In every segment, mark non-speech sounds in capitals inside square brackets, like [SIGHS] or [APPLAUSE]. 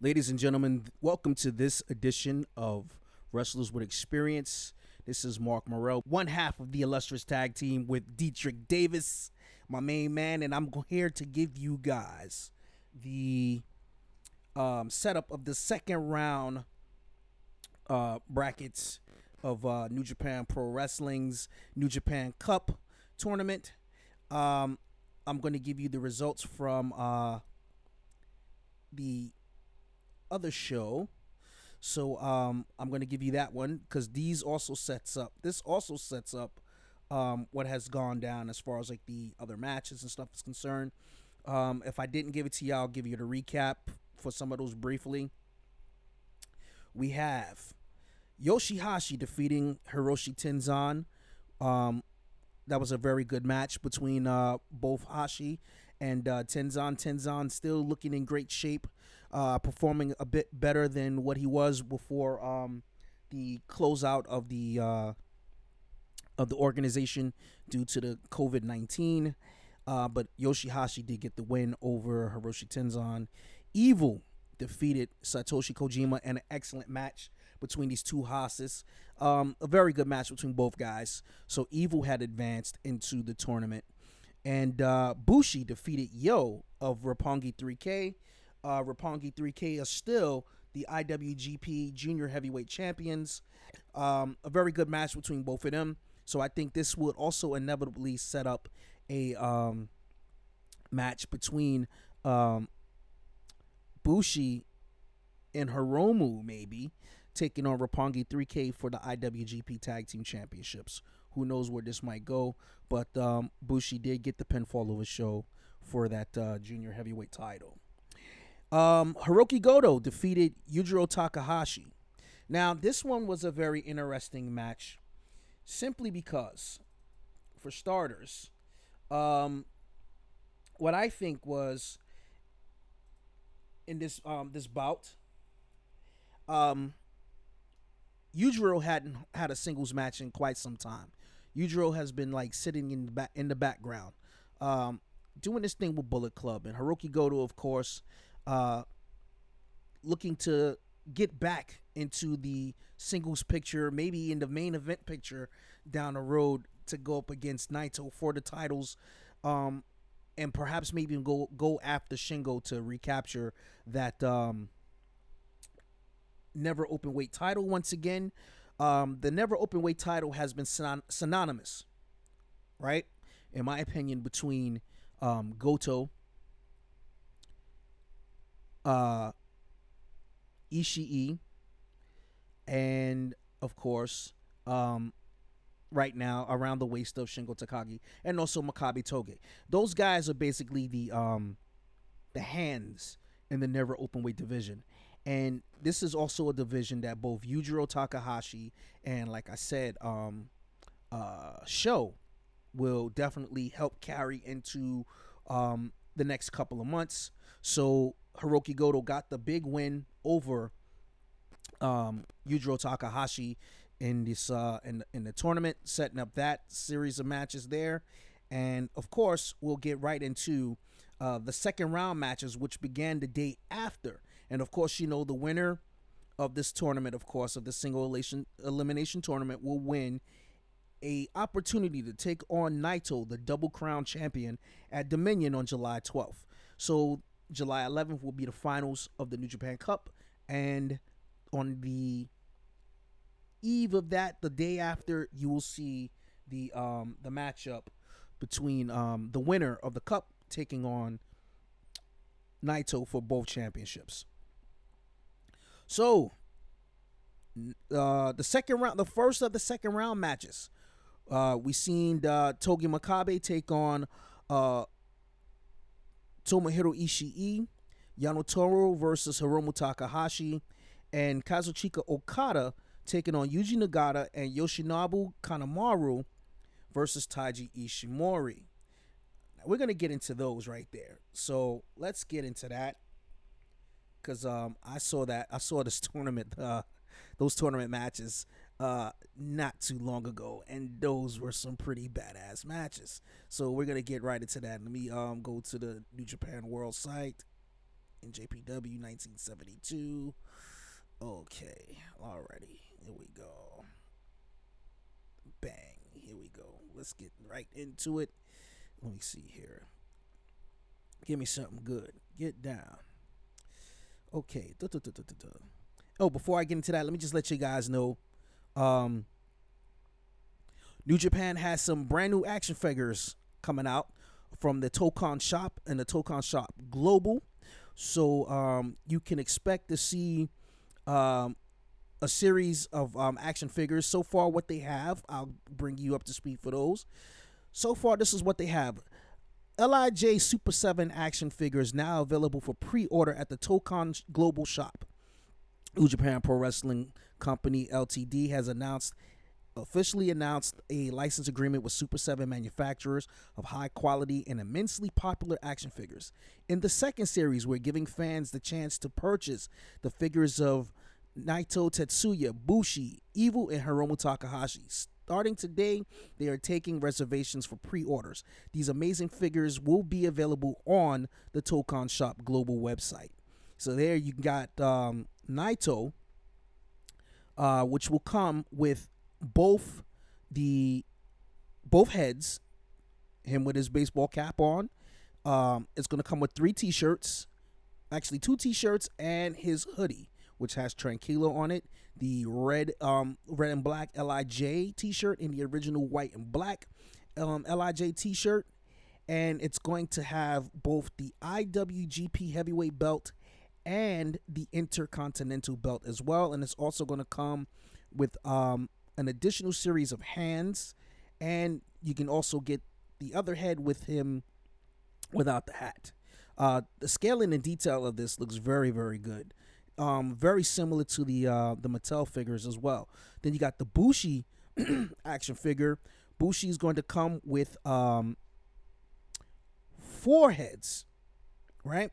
Ladies and gentlemen, welcome to this edition of Wrestlers with Experience. This is Mark Morel, one half of the illustrious tag team with Deitrich Davis, my main man, and I'm here to give you guys the um, setup of the second round uh, brackets of uh, New Japan Pro Wrestling's New Japan Cup tournament. Um, I'm going to give you the results from uh, the other show. So um, I'm going to give you that one because these also sets up. This also sets up um, what has gone down as far as like the other matches and stuff is concerned. Um, if I didn't give it to you, I'll give you the recap for some of those briefly. We have Yoshihashi defeating Hiroshi Tenzan. Um, that was a very good match between uh, both Hashi and uh, Tenzan. Tenzan still looking in great shape, uh, performing a bit better than what he was before um, the closeout of the uh, of the organization due to the COVID nineteen. Uh, but Yoshihashi did get the win over Hiroshi Tenzan. Evil defeated Satoshi Kojima in an excellent match between these two Hosses. Um, a very good match between both guys. So Evil had advanced into the tournament. And uh, Bushi defeated Yo of Roppongi 3K. Uh, Roppongi 3K are still the IWGP Junior Heavyweight Champions. Um, a very good match between both of them. So I think this would also inevitably set up a um, match between um, Bushi and Hiromu, maybe taking on Roppongi 3K for the IWGP Tag Team Championships. Who knows where this might go? But um, Bushi did get the pinfall of a show for that uh, junior heavyweight title. Um, Hiroki Goto defeated Yujiro Takahashi. Now, this one was a very interesting match simply because, for starters, um, what I think was in this um, this bout, um, Yujiro hadn't had a singles match in quite some time. Yujiro has been like sitting in the back in the background, um, doing this thing with Bullet Club and Hiroki Goto, of course, uh, looking to get back into the singles picture, maybe in the main event picture down the road to go up against Naito for the titles, um, and perhaps maybe go go after Shingo to recapture that um, NEVER Openweight title once again. Um, the NEVER Openweight title has been syn- synonymous, right? In my opinion, between um, Goto, uh, Ishii, and of course, um, right now around the waist of Shingo Takagi and also Makabe Togi. Those guys are basically the um, the hands in the NEVER Openweight division. And this is also a division that both Yujiro Takahashi and, like I said, um, uh, Sho will definitely help carry into um, the next couple of months. So Hiroki Goto got the big win over um, Yujiro Takahashi in this uh, in in the tournament, setting up that series of matches there, and of course we'll get right into uh, the second round matches, which began the day after and of course, you know, the winner of this tournament, of course, of the single elimination, elimination tournament will win a opportunity to take on Naito, the double crown champion, at Dominion on July 12th. So July 11th will be the finals of the New Japan Cup, and on the eve of that, the day after, you will see the um the matchup between um the winner of the cup taking on Naito for both championships. So, uh, the second round, the first of the second round matches, uh, we seen uh, Togi Makabe take on uh, Tomohiro Ishii, Yano Toru versus Hiromu Takahashi, and Kazuchika Okada taking on Yuji Nagata and Yoshinobu Kanemaru versus Taiji Ishimori. Now, we're gonna get into those right there. So let's get into that because um, I saw that I saw this [LAUGHS] tournament, uh, those tournament matches, uh, not too long ago, and those were some pretty badass matches. So we're gonna get right into that. Let me um go to the New Japan World site. NJPW 1972. Okay, alrighty, here we go. Bang, here we go. Let's get right into it. Let me see here. Give me something good. Get down. Okay. Oh, before I get into that, let me just let you guys know. Um, New Japan has some brand new action figures coming out from the Tokon shop and the Tokon shop global. So um, you can expect to see um, a series of um, action figures. So far, what they have, I'll bring you up to speed for those. So far, this is what they have. LIJ Super 7 action figures now available for pre order at the Tokon Global Shop. New Japan Pro Wrestling Company Ltd has announced officially announced a license agreement with Super 7 manufacturers of high quality and immensely popular action figures. In the second series, we're giving fans the chance to purchase the figures of Naito Tetsuya, Bushi, Evil, and Hiromu Takahashi. Starting today, they are taking reservations for pre orders. These amazing figures will be available on the Tokon Shop global website. So, there you got um, Naito, uh, which will come with both the both heads, him with his baseball cap on. Um, it's going to come with three T-shirts, actually two T-shirts and his hoodie, which has Tranquilo on it. The red, um, red and black Lij T-shirt and the original white and black um, Lij T-shirt, and it's going to have both the IWGP Heavyweight Belt and the Intercontinental Belt as well, and it's also going to come with um, an additional series of hands, and you can also get the other head with him without the hat. Uh, the scaling and detail of this looks very, very good. Um, very similar to the uh, the Mattel figures as well. Then you got the Bushi [CLEARS THROAT] action figure. Bushi is going to come with um, four heads, right?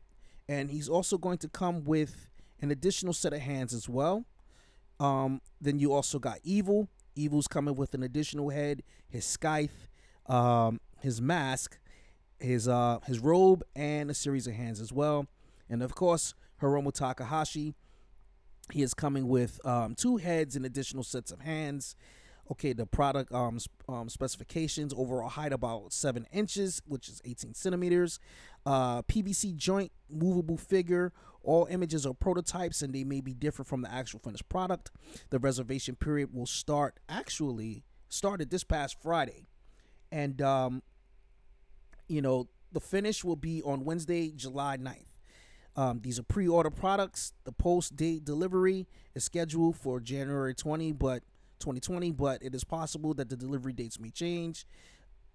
And he's also going to come with an additional set of hands as well. Um, then you also got Evil. Evil's coming with an additional head, his scythe, um, his mask, his uh, his robe, and a series of hands as well. And of course, Hiromu Takahashi. He is coming with um, two heads and additional sets of hands. Okay, the product um, um, specifications overall height about seven inches, which is 18 centimeters. Uh, PVC joint movable figure. All images are prototypes and they may be different from the actual finished product. The reservation period will start actually started this past Friday, and um, you know the finish will be on Wednesday, July 9th. Um, these are pre-order products. The post-date delivery is scheduled for January 20, but 2020, but it is possible that the delivery dates may change.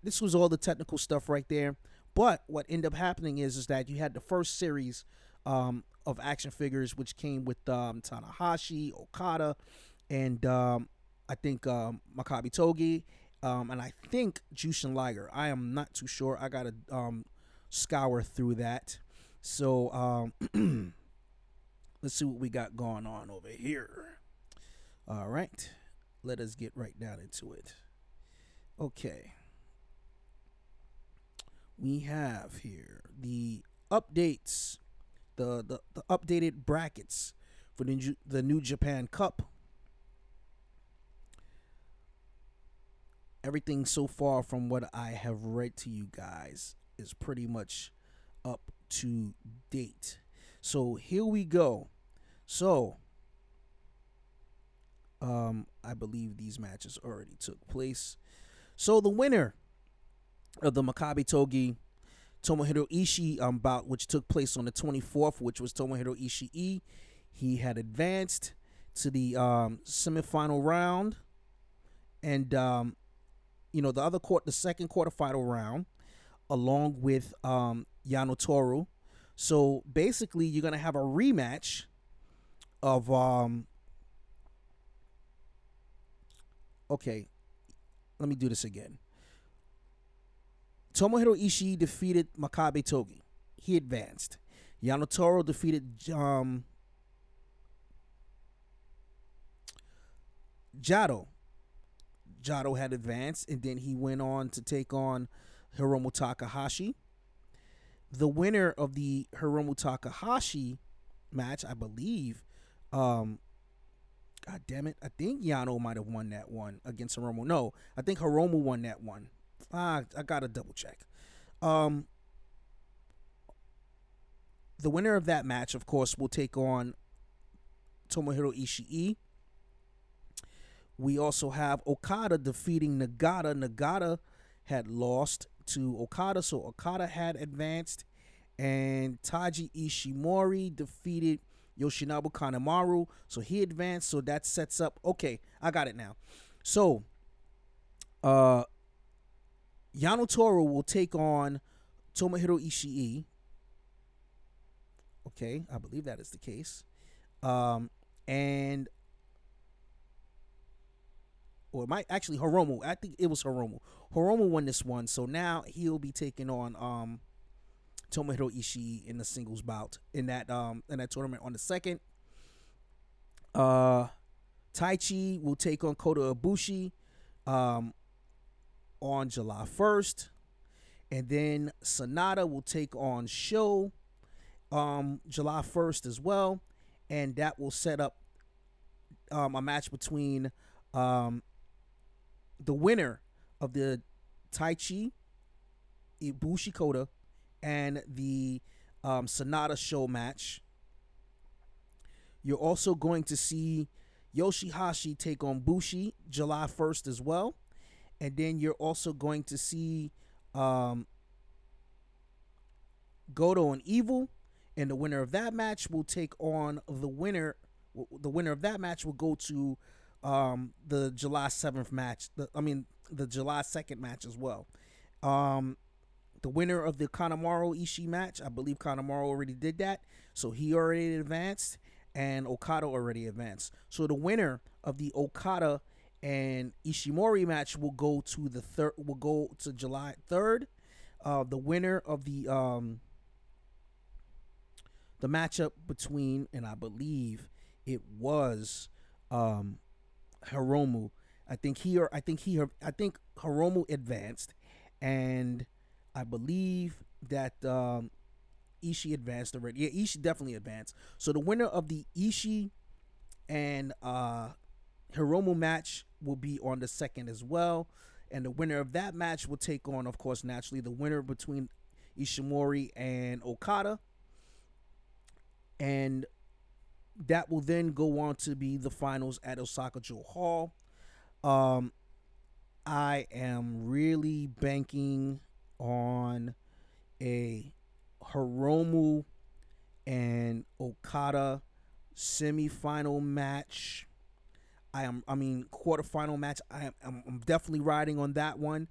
This was all the technical stuff right there. But what ended up happening is is that you had the first series um, of action figures, which came with um, Tanahashi, Okada, and um, I think um, Makabe Togi, um, and I think Jushin Liger. I am not too sure. I gotta um, scour through that. So um, [CLEARS THROAT] let's see what we got going on over here. All right, let us get right down into it. Okay, we have here the updates, the the, the updated brackets for the the New Japan Cup. Everything so far from what I have read to you guys is pretty much up to date. So here we go. So um I believe these matches already took place. So the winner of the Makabe Togi Tomohiro Ishii um, bout, which took place on the 24th, which was Tomohiro Ishii. He had advanced to the um, semifinal round, and um, you know the other court, the second quarterfinal round, along with um, Yano. So basically, you're gonna have a rematch of um. Okay, let me do this again. Tomohiro Ishii defeated Makabe Togi. He advanced. Yano defeated um, Jado. Jado had advanced, and then he went on to take on Hiromu Takahashi. The winner of the Hiromu Takahashi match, I believe, um, God damn it, I think Yano might have won that one against Hiromu. No, I think Hiromu won that one. Ah, I gotta double check. Um, the winner of that match, of course, will take on Tomohiro Ishii. We also have Okada defeating Nagata. Nagata had lost to Okada, so Okada had advanced, and Taiji Ishimori defeated Yoshinobu Kanemaru, so he advanced. So that sets up. Okay, I got it now. So, uh, Yano Toru will take on Tomohiro Ishii. Okay, I believe that is the case. Um, and or might actually Hiromu. I think it was Hiromu. Hiromu won this one, so now he'll be taking on um Tomohiro Ishii in the singles bout in that um in that tournament on the second. Uh Taichi will take on Kota Ibushi um on July 1st. And then Sanada will take on Sho um July 1st as well. And that will set up um a match between um the winner of the Taichi Ibushi Kota and the um, Sanada Sho match. You're also going to see Yoshihashi take on Bushi July 1st as well. And then you're also going to see um, Goto and Evil. And the winner of that match will take on the winner. The winner of that match will go to um, the July 7th match. The, I mean, the July 2nd match as well. Um, the winner of the Kanemaru Ishii match, I believe Kanemaru already did that, so he already advanced, and Okada already advanced. So the winner of the Okada and Ishimori match will go to the third. Will go to July third. Uh, the winner of the um, the matchup between, and I believe it was um, Hiromu. I think he or I think he I think Hiromu advanced, and I believe that um, Ishii advanced already. Yeah, Ishii definitely advanced. So the winner of the Ishii and uh, Hiromu match will be on the second as well. And the winner of that match will take on, of course, naturally, the winner between Ishimori and Okada. And that will then go on to be the finals at Osaka-jo Hall. Um, I am really banking on a Hiromu and Okada semifinal match. I am I mean quarterfinal match. I'm, I'm definitely riding on that one.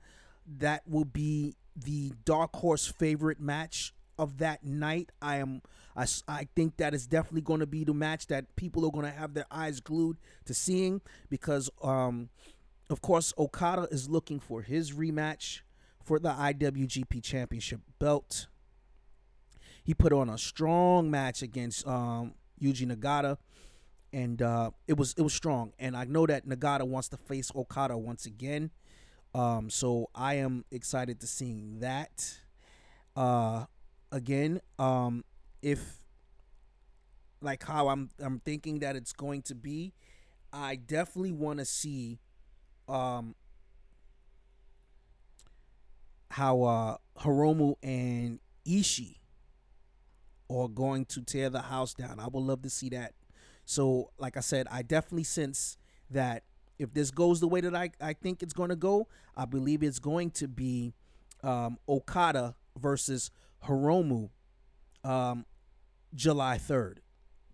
That will be the dark horse favorite match of that night. I am I, I think that is definitely going to be the match that people are going to have their eyes glued to seeing because um of course Okada is looking for his rematch for the IWGP Championship belt. He put on a strong match against um, Yuji Nagata, and uh, it was it was strong. And I know that Nagata wants to face Okada once again, um, so I am excited to seeing that. Uh, again, um, if like how I'm I'm thinking that it's going to be, I definitely want to see um, how uh, Hiromu and Ishii are going to tear the house down. I would love to see that. So, like I said, I definitely sense that if this goes the way that I, I think it's going to go, I believe it's going to be um, Okada versus Hiromu um, July 3rd.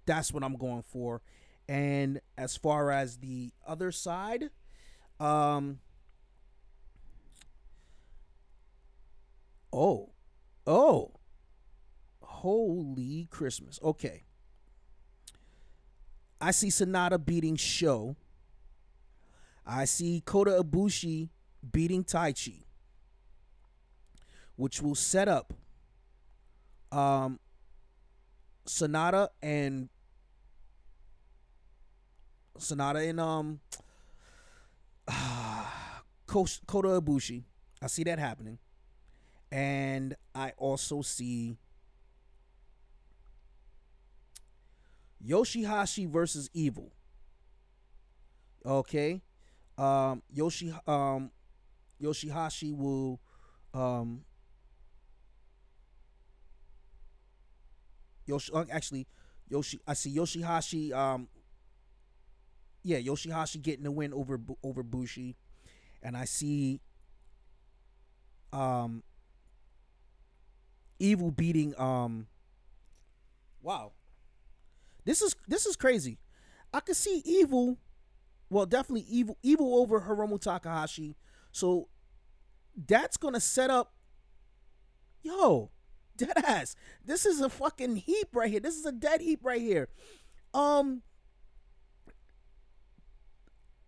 That's what I'm going for. And as far as the other side, um, Oh. Oh. Holy Christmas. Okay. I see Sanada beating Sho. I see Kota Ibushi beating Taichi, which will set up um, Sanada and Sanada and um [SIGHS] Kota Ibushi. I see that happening. And I also see Yoshihashi versus Evil. Okay. Um Yoshi um Yoshihashi will um Yoshi uh, actually Yoshi I see Yoshihashi um yeah, Yoshihashi getting the win over over Bushi and I see um Evil beating um wow. This is this is crazy. I could see Evil well, definitely Evil Evil over Hiromu Takahashi. So that's going to set up yo, dead ass. This is a fucking heap right here. This is a dead heap right here. Um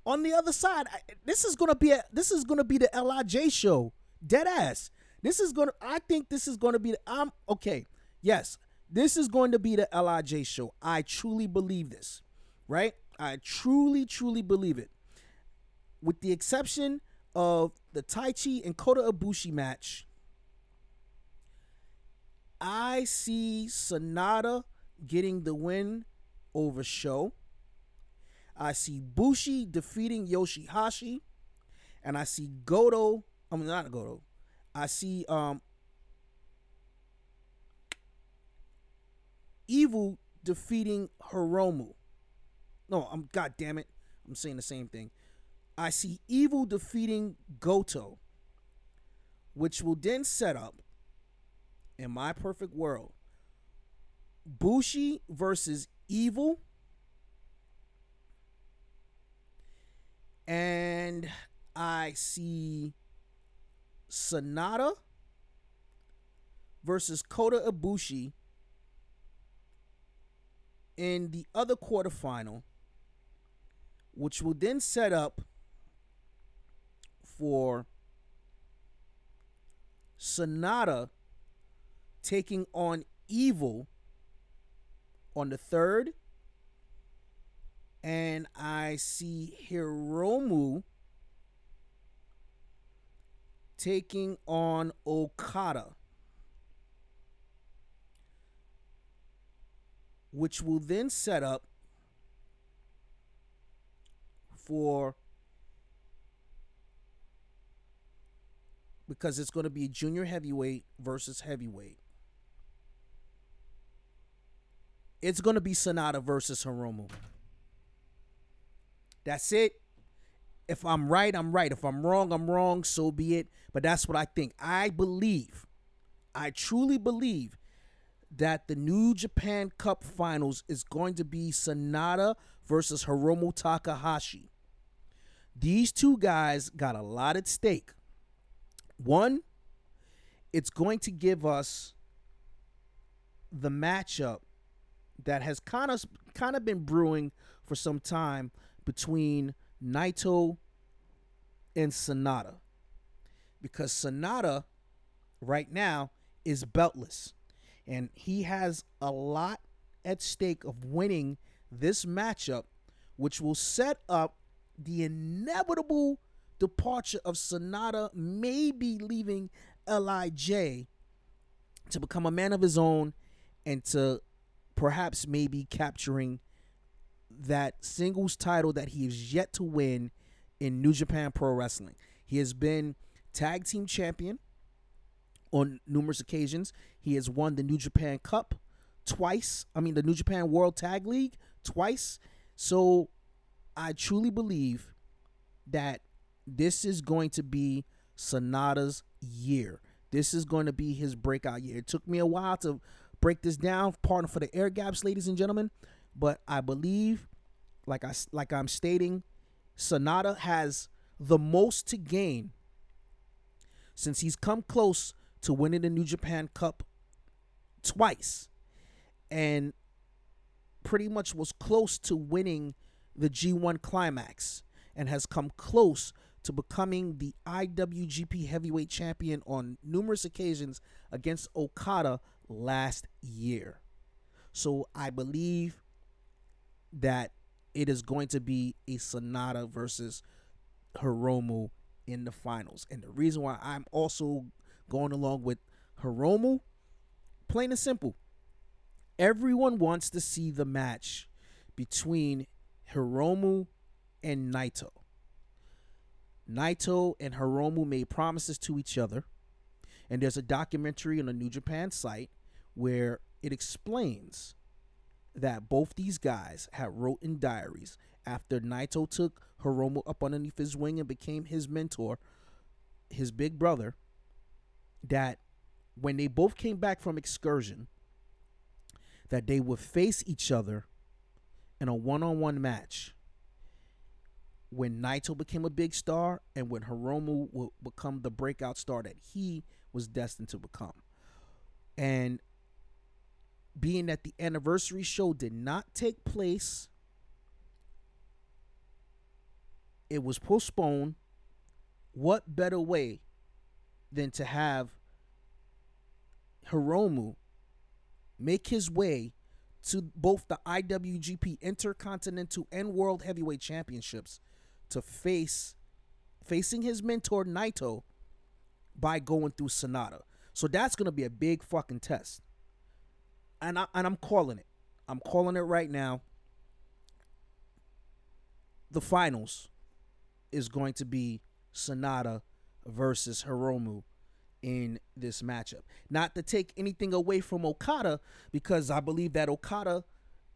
on the other side, I, this is gonna be a this is gonna be the Lij show. Dead ass. This is gonna. I think this is gonna be. The, I'm okay. Yes, this is going to be the Lij show. I truly believe this. Right. I truly, truly believe it. With the exception of the Taichi and Kota Ibushi match, I see Sanada getting the win over Sho. I see Bushi defeating Yoshihashi, and I see Goto. I mean, not Goto. I see um Evil defeating Hiromu. No, I'm god damn it. I'm saying the same thing. I see Evil defeating Goto, which will then set up in my perfect world Bushi versus Evil. And I see Sanada versus Kota Ibushi in the other quarterfinal, which will then set up for Sanada taking on Evil on the third and I see Hiromu taking on Okada. Which will then set up for because it's going to be junior heavyweight versus heavyweight. It's to be Sanada versus Hiromu. That's it. If I'm right, I'm right. If I'm wrong, I'm wrong. So be it. But that's what I think. I believe, I truly believe that the New Japan Cup Finals is going to be Sanada versus Hiromu Takahashi. These two guys got a lot at stake. One, it's going to give us the matchup that has kind of kind of been brewing for some time between Naito and Sanada. Because Sanada right now is beltless. And he has a lot at stake of winning this matchup, which will set up the inevitable departure of Sanada maybe leaving Lij to become a man of his own and to perhaps maybe capturing that singles title that he is yet to win in New Japan Pro Wrestling. He has been tag team champion on numerous occasions. He has won the New Japan Cup twice. I mean, the New Japan World Tag League twice. So I truly believe that this is going to be Sanada's year. This is going to be his breakout year. It took me a while to break this down. Pardon for the air gaps, ladies and gentlemen. But I believe, like I like I'm stating, Sanada has the most to gain since he's come close to winning the New Japan Cup twice and pretty much was close to winning the G1 climax and has come close to becoming the IWGP Heavyweight Champion on numerous occasions against Okada last year. So I believe that it is going to be a Sanada versus Hiromu in the finals. And the reason why I'm also going along with Hiromu. Plain and simple. Everyone wants to see the match between Hiromu and Naito. Naito and Hiromu made promises to each other. And there's a documentary on the New Japan site where it explains that both these guys had wrote in diaries after Naito took Hiromu up underneath his wing and became his mentor, his big brother, that when they both came back from excursion, that they would face each other in a one-on-one match when Naito became a big star and when Hiromu would become the breakout star that he was destined to become. And being that the anniversary show did not take place, it was postponed. What better way than to have Hiromu make his way to both the IWGP Intercontinental and World Heavyweight Championships to face facing his mentor Naito by going through Sanada. So that's going to be a big fucking test. And I and I'm calling it. I'm calling it right now. The finals is going to be Sanada versus Hiromu in this matchup. Not to take anything away from Okada, because I believe that Okada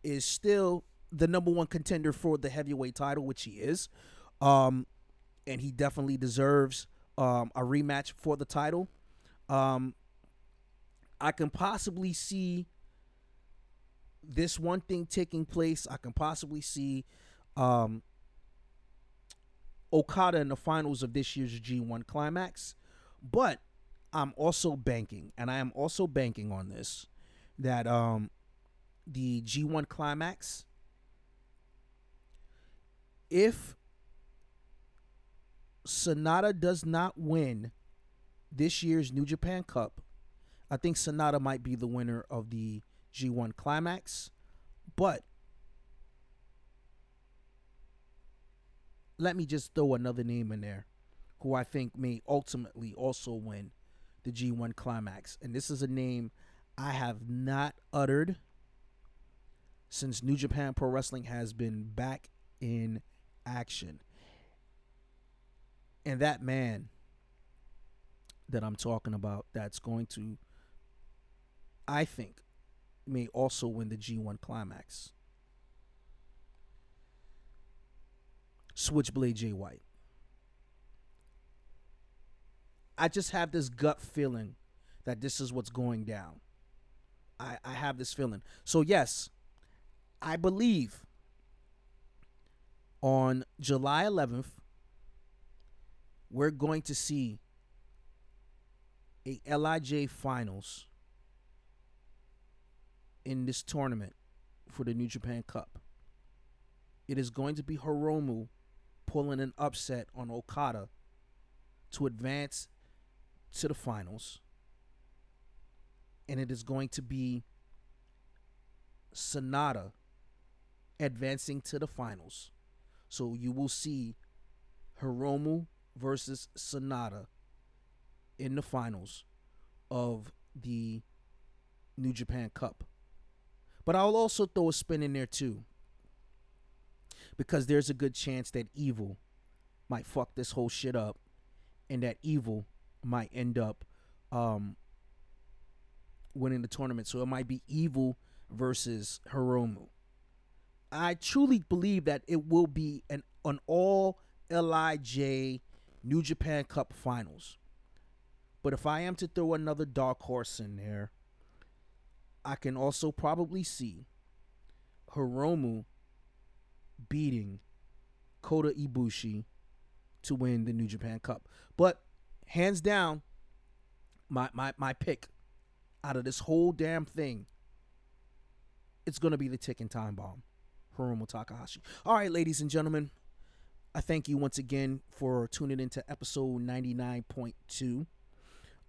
is still the number one contender for the heavyweight title, which he is. Um, and he definitely deserves um, a rematch for the title. Um, I can possibly see this one thing taking place. I can possibly see um, Okada in the finals of this year's G1 Climax. But I'm also banking, and I am also banking on this, that um, the G1 Climax, if Sanada does not win this year's New Japan Cup, I think Sanada might be the winner of the G1 Climax. But let me just throw another name in there who I think may ultimately also win the G1 Climax. And this is a name I have not uttered since New Japan Pro Wrestling has been back in action. And that man that I'm talking about that's going to, I think, may also win the G1 Climax. Switchblade Jay White. I just have this gut feeling that this is what's going down. I, I have this feeling. So, yes, I believe on July 11th, we're going to see a LIJ finals in this tournament for the New Japan Cup. It is going to be Hiromu pulling an upset on Okada to advance to the finals. And it is going to be Sanada advancing to the finals. So you will see Hiromu versus Sanada in the finals of the New Japan Cup. But I'll also throw a spin in there too. Because there's a good chance that evil might fuck this whole shit up and that evil might end up um, winning the tournament. So it might be evil versus Hiromu. I truly believe that it will be an an all LIJ New Japan Cup finals. But if I am to throw another dark horse in there, I can also probably see Hiromu beating Kota Ibushi to win the New Japan Cup. But hands down, my my my pick out of this whole damn thing, it's gonna be the ticking time bomb, Hiromu Takahashi. All right, ladies and gentlemen, I thank you once again for tuning into episode 99.2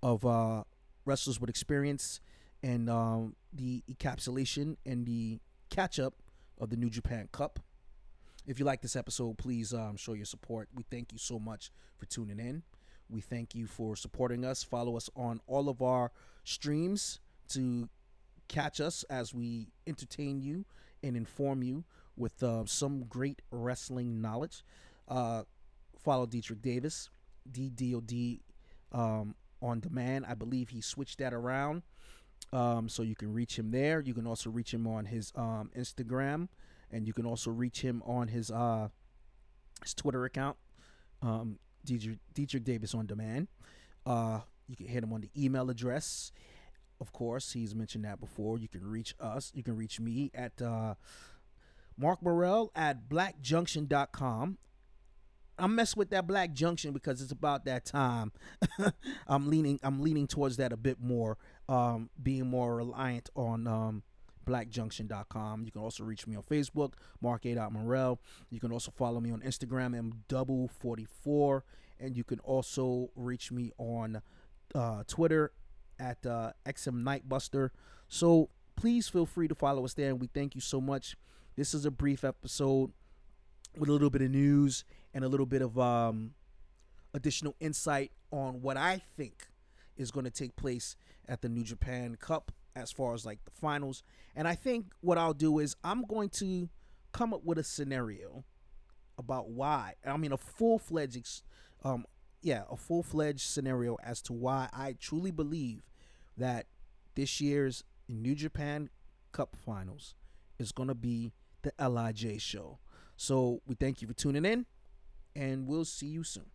of uh, Wrestlers with Experience and um, the encapsulation and the catch up of the New Japan Cup. If you like this episode, please um, show your support. We thank you so much for tuning in. We thank you for supporting us. Follow us on all of our streams to catch us as we entertain you and inform you with uh, some great wrestling knowledge. Uh, follow Deitrich Davis, DDOD um, on demand. I believe he switched that around. Um, so you can reach him there. You can also reach him on his um, Instagram, and you can also reach him on his uh, his Twitter account, um, Deitrich, Deitrich Davis on demand. Uh, you can hit him on the email address. Of course, he's mentioned that before. You can reach us. You can reach me at uh, Mark Morel at blackjunction.com. I'm messing with that Black Junction because it's about that time. [LAUGHS] I'm leaning I'm leaning towards that a bit more, um, being more reliant on um, blackjunction.com. You can also reach me on Facebook, Mark A. Morel. You can also follow me on Instagram, M double 44. And you can also reach me on uh, Twitter at uh, XM Knightbuster. So please feel free to follow us there. And we thank you so much. This is a brief episode with a little bit of news and a little bit of um, additional insight on what I think is going to take place at the New Japan Cup as far as like the finals. And I think what I'll do is I'm going to come up with a scenario about why. I mean, a full fledged, um, yeah, a full fledged scenario as to why I truly believe that this year's New Japan Cup finals is going to be the LIJ show. So we thank you for tuning in, and we'll see you soon.